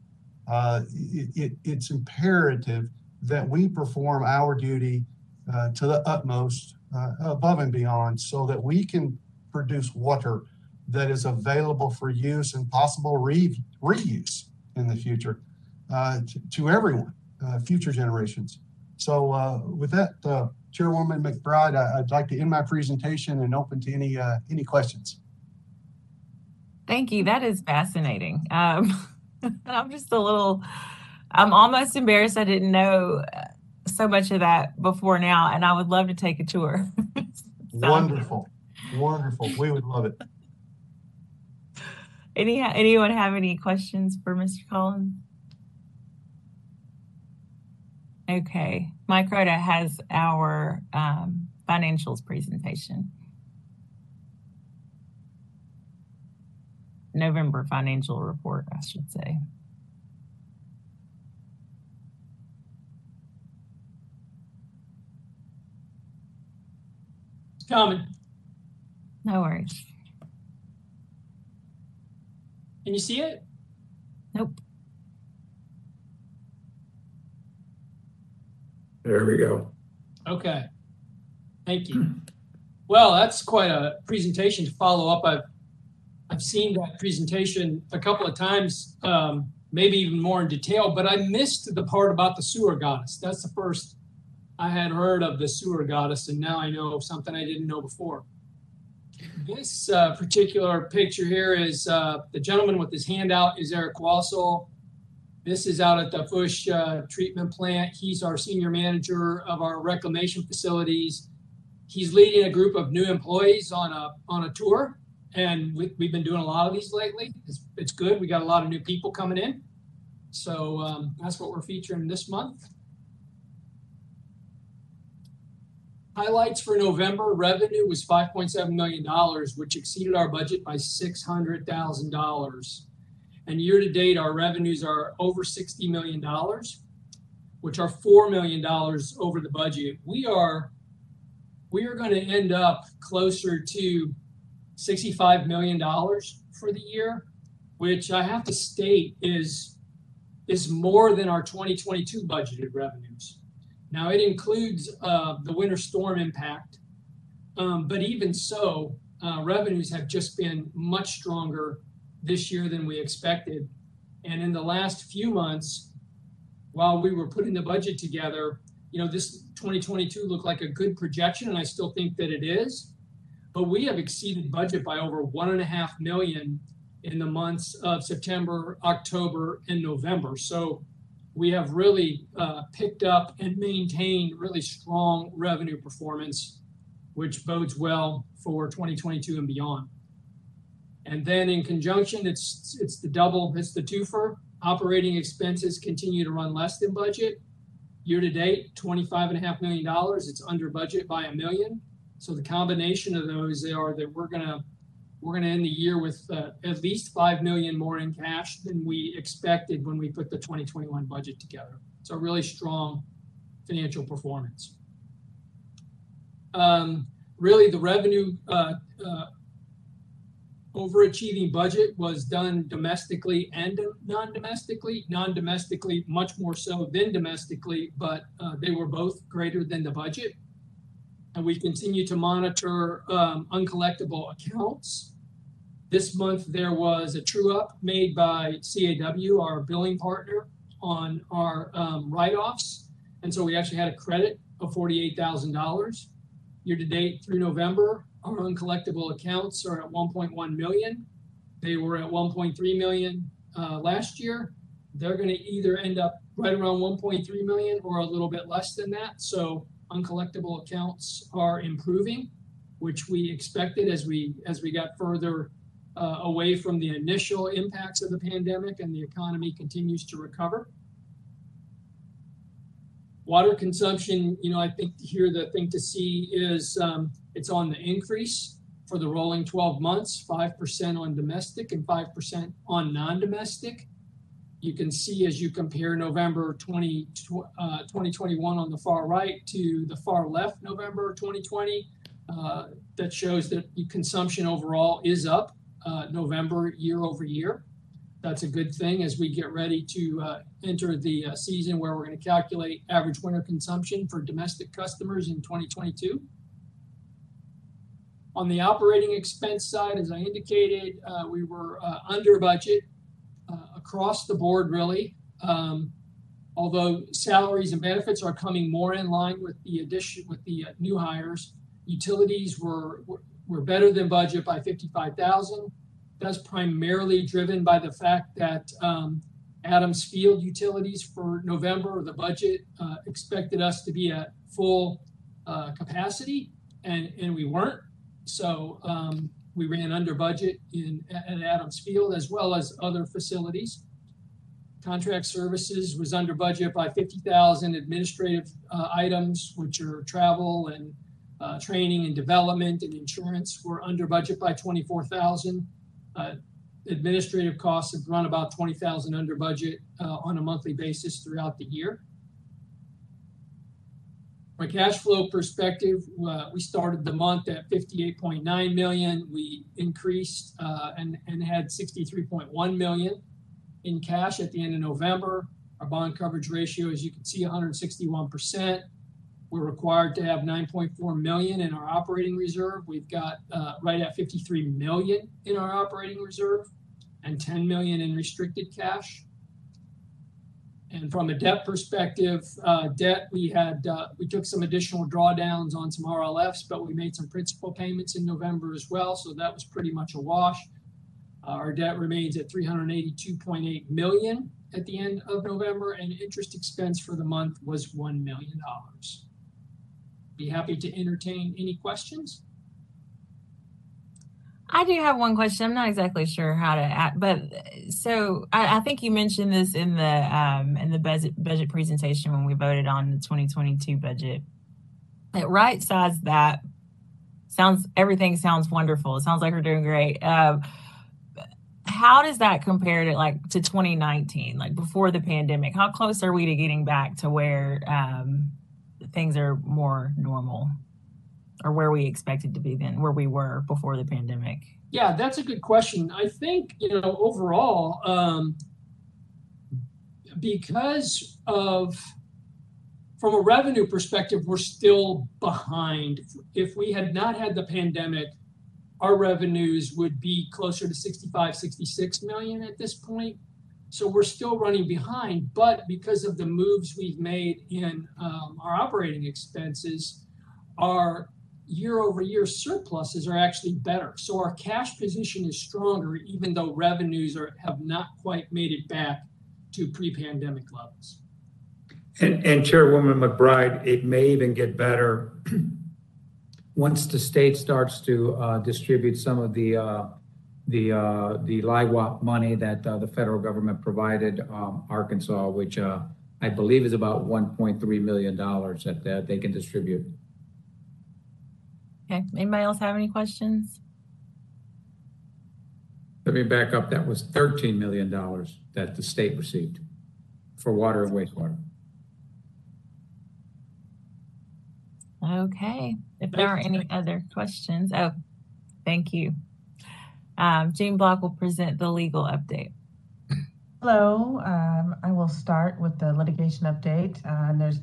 Uh, it, it, it's imperative that we perform our duty uh, to the utmost, uh, above and beyond, so that we can produce water that is available for use and possible re reuse in the future to, to everyone future generations. So with that, Chairwoman McBride, I, would like to end my presentation and open to any any questions. Thank you. That is fascinating. Um, I'm just a little, I'm almost embarrassed I didn't know uh, so much of that before now, and I would love to take a tour. Wonderful. Wonderful. We would love it. Any anyone have any questions for Mr. Collins? Okay, Mike Rhoda has our um, financials presentation. November financial report, I should say. It's coming. No worries. Can you see it? Nope. There we go. Okay. Thank you. Well, that's quite a presentation to follow up. I've I've seen that presentation a couple of times, um, maybe even more in detail, but I missed the part about the sewer goddess. That's the first I had heard of the sewer goddess, and now I know something I didn't know before. This uh, particular picture here is uh, the gentleman with his hand out is Eric Wassel. This is out at the Fourche uh, treatment plant. He's our senior manager of our reclamation facilities. He's leading a group of new employees on a on a tour, and we, have been doing a lot of these lately. It's, it's good. We got a lot of new people coming in, so um, that's what we're featuring this month. Highlights for November revenue was $5.7 million, which exceeded our budget by $600,000. And year to date, our revenues are over $60 million, which are $4 million over the budget. We are we are going to end up closer to $65 million for the year, which I have to state is is more than our 2022 budgeted revenues. Now, it includes uh, the winter storm impact, um, but even so, uh, revenues have just been much stronger this year than we expected. And in the last few months, while we were putting the budget together, you know, this 2022 looked like a good projection, and I still think that it is. But we have exceeded budget by over one and a half million in the months of September, October, and November. So we have really uh, picked up and maintained really strong revenue performance, which bodes well for 2022 and beyond. And then in conjunction, it's it's the double, it's the twofer. Operating expenses continue to run less than budget. Year to date, $25 and a half million dollars. It's under budget by a million. So the combination of those are that we're gonna we're gonna end the year with uh, at least five million more in cash than we expected when we put the 2021 budget together. So really strong financial performance. Um, really, the revenue uh, uh, overachieving budget was done domestically and non-domestically. Non-domestically, much more so than domestically, but uh, they were both greater than the budget. And we continue to monitor um, uncollectible accounts. This month, there was a true up made by CAW, our billing partner, on our um, write-offs. And so we actually had a credit of $48,000. Year to date through November, our uncollectible accounts are at 1.1 million. They were at 1.3 million uh, last year. They're going to either end up right around 1.3 million or a little bit less than that. So uncollectible accounts are improving, which we expected as we as we got further uh, away from the initial impacts of the pandemic and the economy continues to recover. Water consumption, you know, I think here the thing to see is um, it's on the increase for the rolling 12 months, 5% on domestic and 5% on non-domestic. You can see as you compare November 20, uh, 2021 on the far right to the far left, November 2020, uh, that shows that consumption overall is up uh, November year over year. That's a good thing as we get ready to uh, enter the uh, season where we're going to calculate average winter consumption for domestic customers in 2022. On the operating expense side, as I indicated, uh, we were under budget across the board, really. Um, although salaries and benefits are coming more in line with the addition with the uh, new hires, utilities were, were were better than budget by 55,000. That's primarily driven by the fact that um, Adams Field utilities for November, the budget uh, expected us to be at full uh, capacity, and, and we weren't. So um, we ran under budget in at Adams Field as well as other facilities. Contract services was under budget by 50,000 administrative uh, items, which are travel and uh, training and development and insurance were under budget by 24,000. Uh, administrative costs have run about 20,000 under budget uh, on a monthly basis throughout the year. From a cash flow perspective, uh, we started the month at 58.9 million. We increased uh, and, had 63.1 million in cash at the end of November. Our bond coverage ratio, as you can see, 161%. We're required to have 9.4 million in our operating reserve. We've got uh, right at 53 million in our operating reserve and 10 million in restricted cash. And from a debt perspective, uh, debt we had uh, we took some additional drawdowns on some RLFs, but we made some principal payments in November as well, so that was pretty much a wash. Uh, our debt remains at 382.8 million at the end of November, and interest expense for the month was one million dollars. Be happy to entertain any questions. I do have one question. I'm not exactly sure how to act, but so I, I think you mentioned this in the um, in the budget budget presentation when we voted on the 2022 budget. It right size that sounds everything sounds wonderful. It sounds like we're doing great. Um, how does that compare to like to 2019, like before the pandemic? How close are we to getting back to where um, things are more normal? Or where we expected to be then, where we were before the pandemic? Yeah, that's a good question. I think, you know, overall, um, because of from a revenue perspective, we're still behind. If we had not had the pandemic, our revenues would be closer to 65, 66 million at this point. So we're still running behind. But because of the moves we've made in um, our operating expenses, our year over year surpluses are actually better. So our cash position is stronger, even though revenues are, have not quite made it back to pre pandemic levels. And, and Chairwoman McBride, it may even get better once the state starts to uh, distribute some of the uh, the uh, the LIHWAP money that uh, the federal government provided um, Arkansas, which uh, I believe is about 1.3 million dollars that, that they can distribute. Okay. Anybody else have any questions? Let me back up. That was 13 million dollars that the state received for water and wastewater. Okay. If there are any other questions, oh, thank you. Um, Jean Block will present the legal update. Hello, um, I will start with the litigation update. Uh, and there's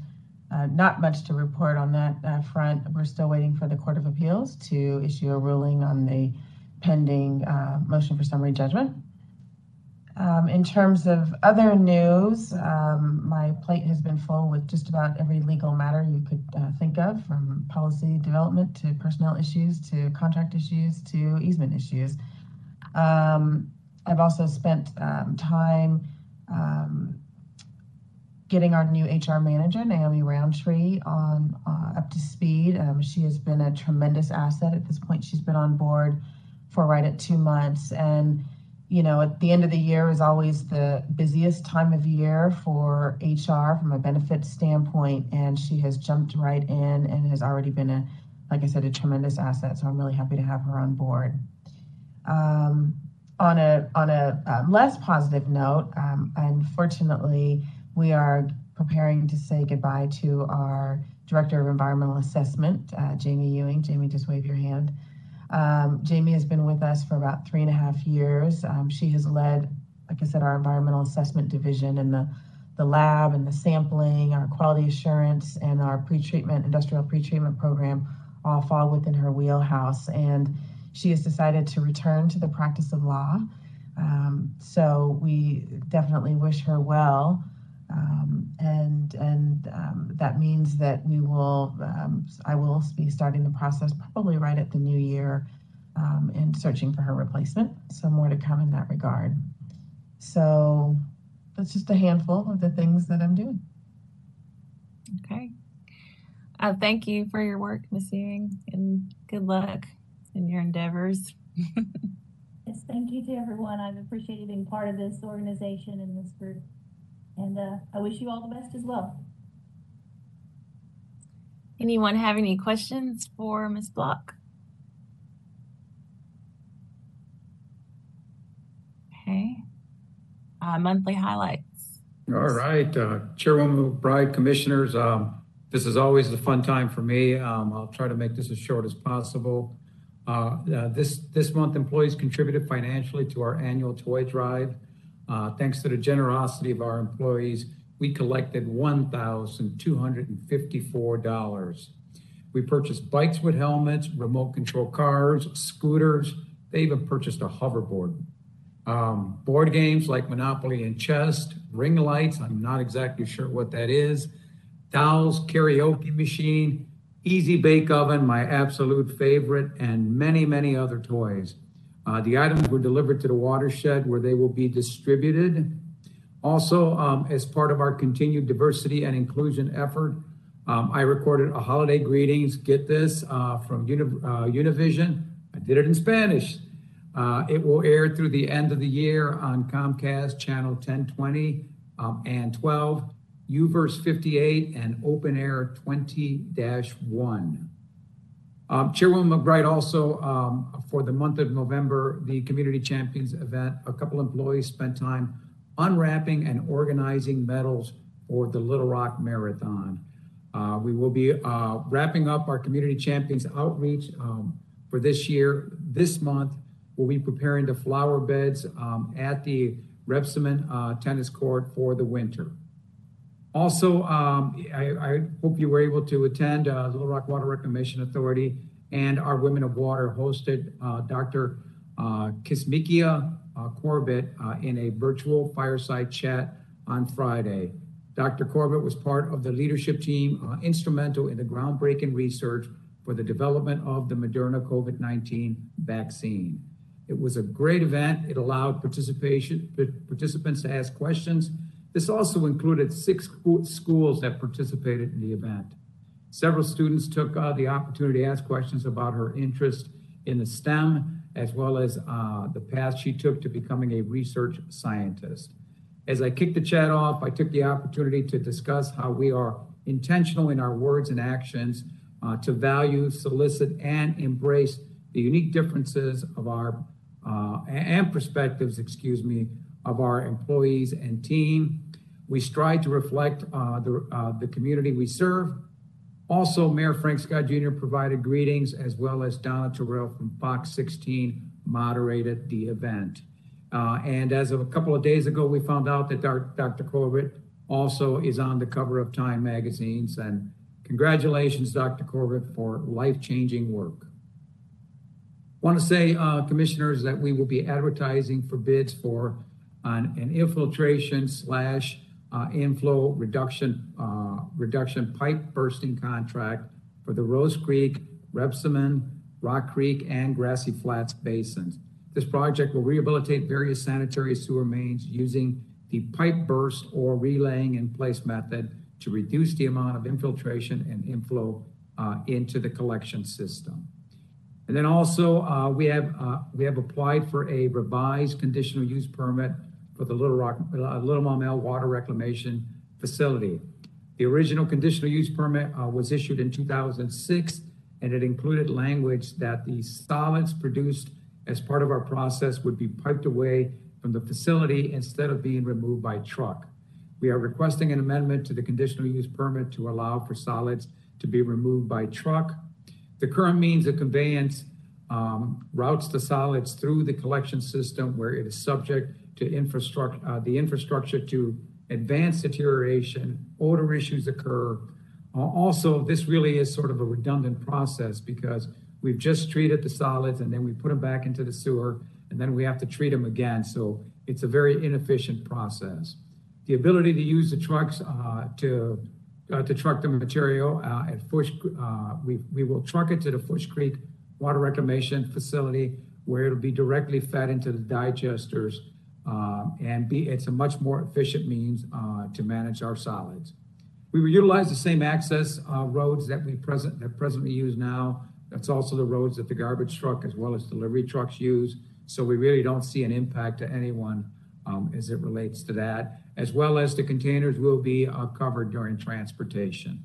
uh, not much to report on that uh, front. We're still waiting for the Court of Appeals to issue a ruling on the pending uh, motion for summary judgment. Um, in terms of other news, um, my plate has been full with just about every legal matter you could uh, think of, from policy development to personnel issues to contract issues to easement issues. Um, I've also spent um, time um, getting our new HR manager, Naomi Roundtree, on uh, up to speed. Um, she has been a tremendous asset at this point. She's been on board for right at two months, and you know, at the end of the year is always the busiest time of year for HR from a benefits standpoint, and she has jumped right in and has already been a, like I said, a tremendous asset. So I'm really happy to have her on board. Um, on a on a um, less positive note, um, unfortunately, we are preparing to say goodbye to our director of environmental assessment, uh, Jamie Ewing. Jamie, just wave your hand. Um, Jamie has been with us for about three and a half years. Um, she has led, like I said, our environmental assessment division and the the lab and the sampling, our quality assurance, and our pretreatment, industrial pretreatment program all fall within her wheelhouse. And she has decided to return to the practice of law. Um, so we definitely wish her well. Um, and and um, that means that we will, um, I will be starting the process probably right at the new year um, in searching for her replacement. So more to come in that regard. So that's just a handful of the things that I'm doing. Okay. Uh, thank you for your work, Miss Ewing, and good luck in your endeavors. yes, thank you to everyone. I've appreciated being part of this organization and this group. And uh, I wish you all the best as well. Anyone have any questions for Ms. Block? Okay. Uh, monthly highlights. All right, uh, Chairwoman McBride, Commissioners, um, this is always a fun time for me. Um, I'll try to make this as short as possible. Uh, uh, this this month, employees contributed financially to our annual toy drive. Uh, thanks to the generosity of our employees, we collected $1,254. We purchased bikes with helmets, remote control cars, scooters. They even purchased a hoverboard. Um, board games like Monopoly and chess, ring lights. I'm not exactly sure what that is. Dolls, karaoke machine, easy bake oven, my absolute favorite, and many, many other toys. Uh, the items were delivered to the watershed where they will be distributed. Also, um, as part of our continued diversity and inclusion effort, um, I recorded a holiday greetings, get this, uh, from uh, Univision. I did it in Spanish. It will air through the end of the year on Comcast Channel 1020 um, and 12, UVerse 58, and Open Air 20 1. Um, Chairwoman McBride also, um, for the month of November, the Community Champions event, a couple employees spent time unwrapping and organizing medals for the Little Rock Marathon. Uh, we will be uh, wrapping up our Community Champions outreach um, for this year. This month, we'll be preparing the flower beds um, at the Rebsamen uh, Tennis Court for the winter. Also, um, I, I hope you were able to attend uh, Little Rock Water Reclamation Authority and our Women of Water hosted uh, Dr. Uh, Kizzmekia uh, Corbett uh, in a virtual fireside chat on Friday. Dr. Corbett was part of the leadership team uh, instrumental in the groundbreaking research for the development of the Moderna COVID 19 vaccine. It was a great event. It allowed participation participants to ask questions. This also included six schools that participated in the event. Several students took uh, the opportunity to ask questions about her interest in the STEM, as well as uh, the path she took to becoming a research scientist. As I kicked the chat off, I took the opportunity to discuss how we are intentional in our words and actions uh, to value, solicit, and embrace the unique differences of our uh, and perspectives, excuse me, of our employees and team. We strive to reflect uh, the, uh, the community we serve also, Mayor Frank Scott Jr. provided greetings as well as Donna Terrell from Fox 16 moderated the event. Uh, and as of a couple of days ago, we found out that Dr. Corbett also is on the cover of Time magazines. And congratulations, Dr. Corbett, for life-changing work. Want to say, uh, commissioners, that we will be advertising for bids for an, an infiltration slash uh, inflow reduction uh, reduction pipe bursting contract for the Rose Creek, Rebsamen, Rock Creek, and Grassy Flats basins. This project will rehabilitate various sanitary sewer mains using the pipe burst or relaying in place method to reduce the amount of infiltration and inflow uh, into the collection system. And then also we have applied for a revised conditional use permit for the Little Rock, uh, Little Maumelle Water Reclamation Facility. The original conditional use permit uh, was issued in 2006, and it included language that the solids produced as part of our process would be piped away from the facility instead of being removed by truck. We are requesting an amendment to the conditional use permit to allow for solids to be removed by truck. The current means of conveyance um, routes the solids through the collection system where it is subject to infrastructure, uh, the infrastructure to advance deterioration, odor issues occur. Also, this really is sort of a redundant process because we've just treated the solids and then we put them back into the sewer and then we have to treat them again. So it's a very inefficient process. The ability to use the trucks uh, to uh, to truck the material uh, at Fourche, uh, we, we will truck it to the Fourche Creek Water Reclamation Facility where it'll be directly fed into the digesters um, and be, it's a much more efficient means uh, to manage our solids. We will utilize the same access uh, roads that we present that presently use now. That's also the roads that the garbage truck as well as delivery trucks use. So we really don't see an impact to anyone um, as it relates to that, as well as the containers will be uh, covered during transportation.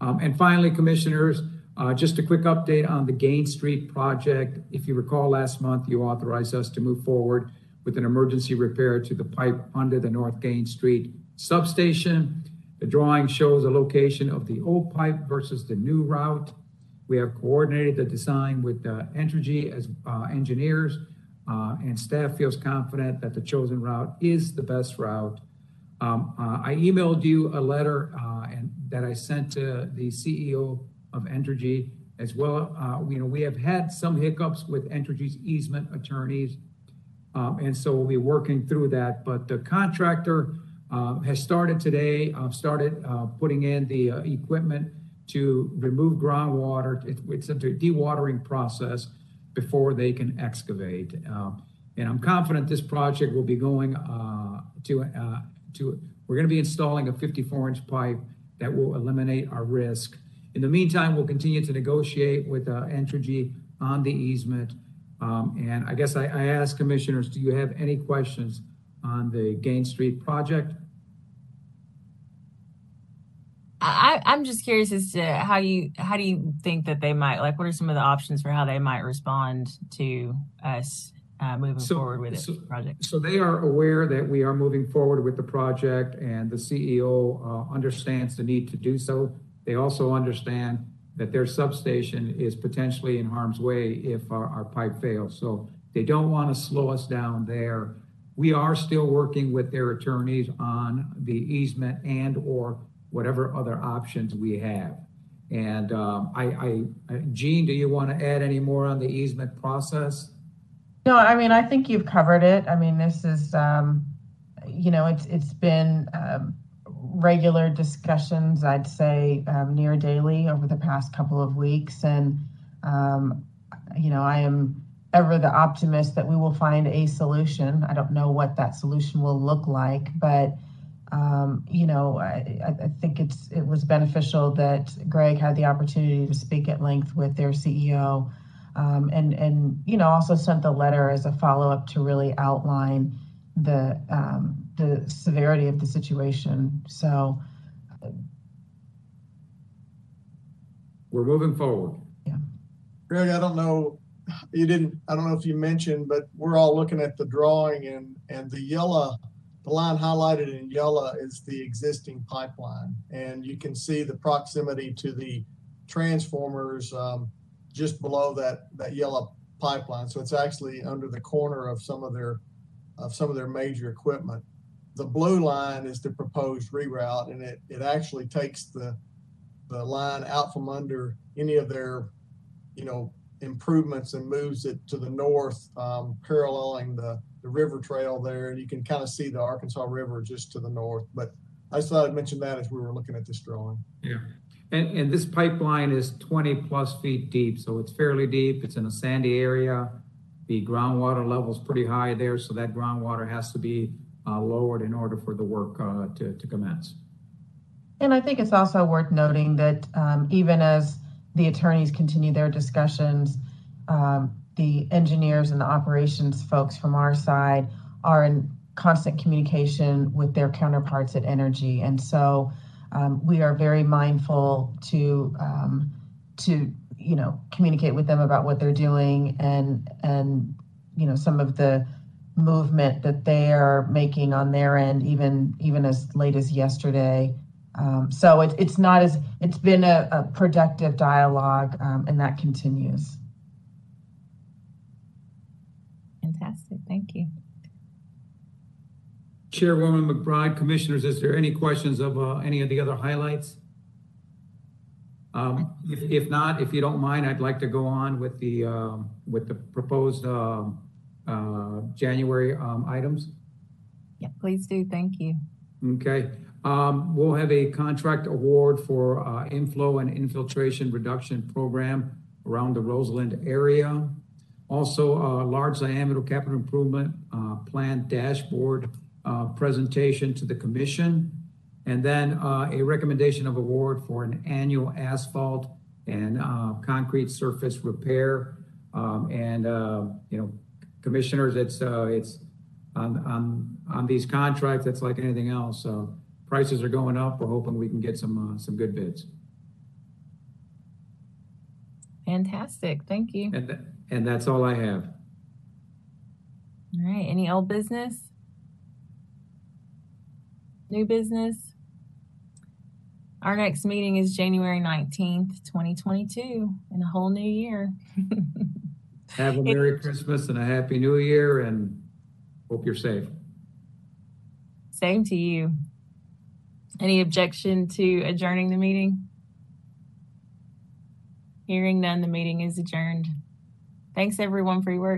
Um, and finally, commissioners, uh, just a quick update on the Gain Street project. If you recall last month, you authorized us to move forward with an emergency repair to the pipe under the North Gain Street substation. The drawing shows the location of the old pipe versus the new route. We have coordinated the design with uh, Entergy as uh, engineers, uh, and staff feels confident that the chosen route is the best route. Um, uh, I emailed you a letter uh, and that I sent to the CEO of Entergy as well. Uh, you know, we have had some hiccups with Entergy's easement attorneys and so we'll be working through that. But the contractor uh, has started today, uh, started uh, putting in the uh, equipment to remove groundwater. It, it's a dewatering process before they can excavate. Um, and I'm confident this project will be going uh, to, to, we're going to be installing a 54 inch pipe that will eliminate our risk. In the meantime, we'll continue to negotiate with Entergy on the easement. Um, and I guess I, I ask commissioners, do you have any questions on the Gain Street project? I, I'm just curious as to how you how do you think that they might like what are some of the options for how they might respond to us uh, moving so, forward with so, this project? So they are aware that we are moving forward with the project, and the CEO uh, understands the need to do so. They also understand that their substation is potentially in harm's way if our, our pipe fails. So they don't want to slow us down there. We are still working with their attorneys on the easement and/or whatever other options we have. And um, I, I, Jean, do you want to add any more on the easement process? No, I mean, I think you've covered it. I mean, this is, um, you know, it's, it's been, um, regular discussions, I'd say, um, near daily over the past couple of weeks. And, um, you know, I am ever the optimist that we will find a solution. I don't know what that solution will look like, but, um, you know, I, I think it's, it was beneficial that Greg had the opportunity to speak at length with their CEO. Um, and, and, you know, also sent the letter as a follow-up to really outline the, um, the severity of the situation. So, We're moving forward. Yeah. Greg, I don't know, you didn't, I don't know if you mentioned, but we're all looking at the drawing and, and the yellow, the line highlighted in yellow is the existing pipeline. And you can see the proximity to the transformers, um, just below that, that yellow pipeline. So it's actually under the corner of some of their, of some of their major equipment. The blue line is the proposed reroute and it, it actually takes the, the line out from under any of their you know, improvements and moves it to the north, um, paralleling the, the river trail there. And you can kind of see the Arkansas River just to the north. But I just thought I'd mention that as we were looking at this drawing. Yeah. And, and this pipeline is 20 plus feet deep, so it's fairly deep. It's in a sandy area. The groundwater level is pretty high there, so that groundwater has to be lowered in order for the work uh, to, to commence. and I think it's also worth noting that, um, even as the attorneys continue their discussions, um, the engineers and the operations folks from our side are in constant communication with their counterparts at Entergy. And so, um, we are very mindful to, um, to, you know, communicate with them about what they're doing and, and, you know, some of the movement that they are making on their end, even, even as late as yesterday. Um, so it, it's not as, it's been a, a productive dialogue, um, and that continues. Fantastic. Thank you. Chairwoman McBride, Commissioners, is there any questions of uh, any of the other highlights? Um, If, if not, if you don't mind, I'd like to go on with the, um, with the proposed um, uh, January um, items. Yeah, please do. Thank you. Okay, um, we'll have a contract award for, uh, inflow and infiltration reduction program around the Roseland area. Also, a large diameter capital improvement, uh, plan dashboard, uh, presentation to the commission. And then, uh, a recommendation of award for an annual asphalt and, uh, concrete surface repair. Um, and, uh, you know, commissioners, it's, uh, it's, on, on, on these contracts, it's like anything else. So prices are going up. We're hoping we can get some, uh, some good bids. Fantastic. Thank you. And, and that's all I have. All right. Any old business? New business? Our next meeting is January 19th, 2022, in a whole new year. Have a Merry Christmas and a Happy New Year and hope you're safe. Same to you. Any objection to adjourning the meeting? Hearing none, the meeting is adjourned. Thanks everyone for your work.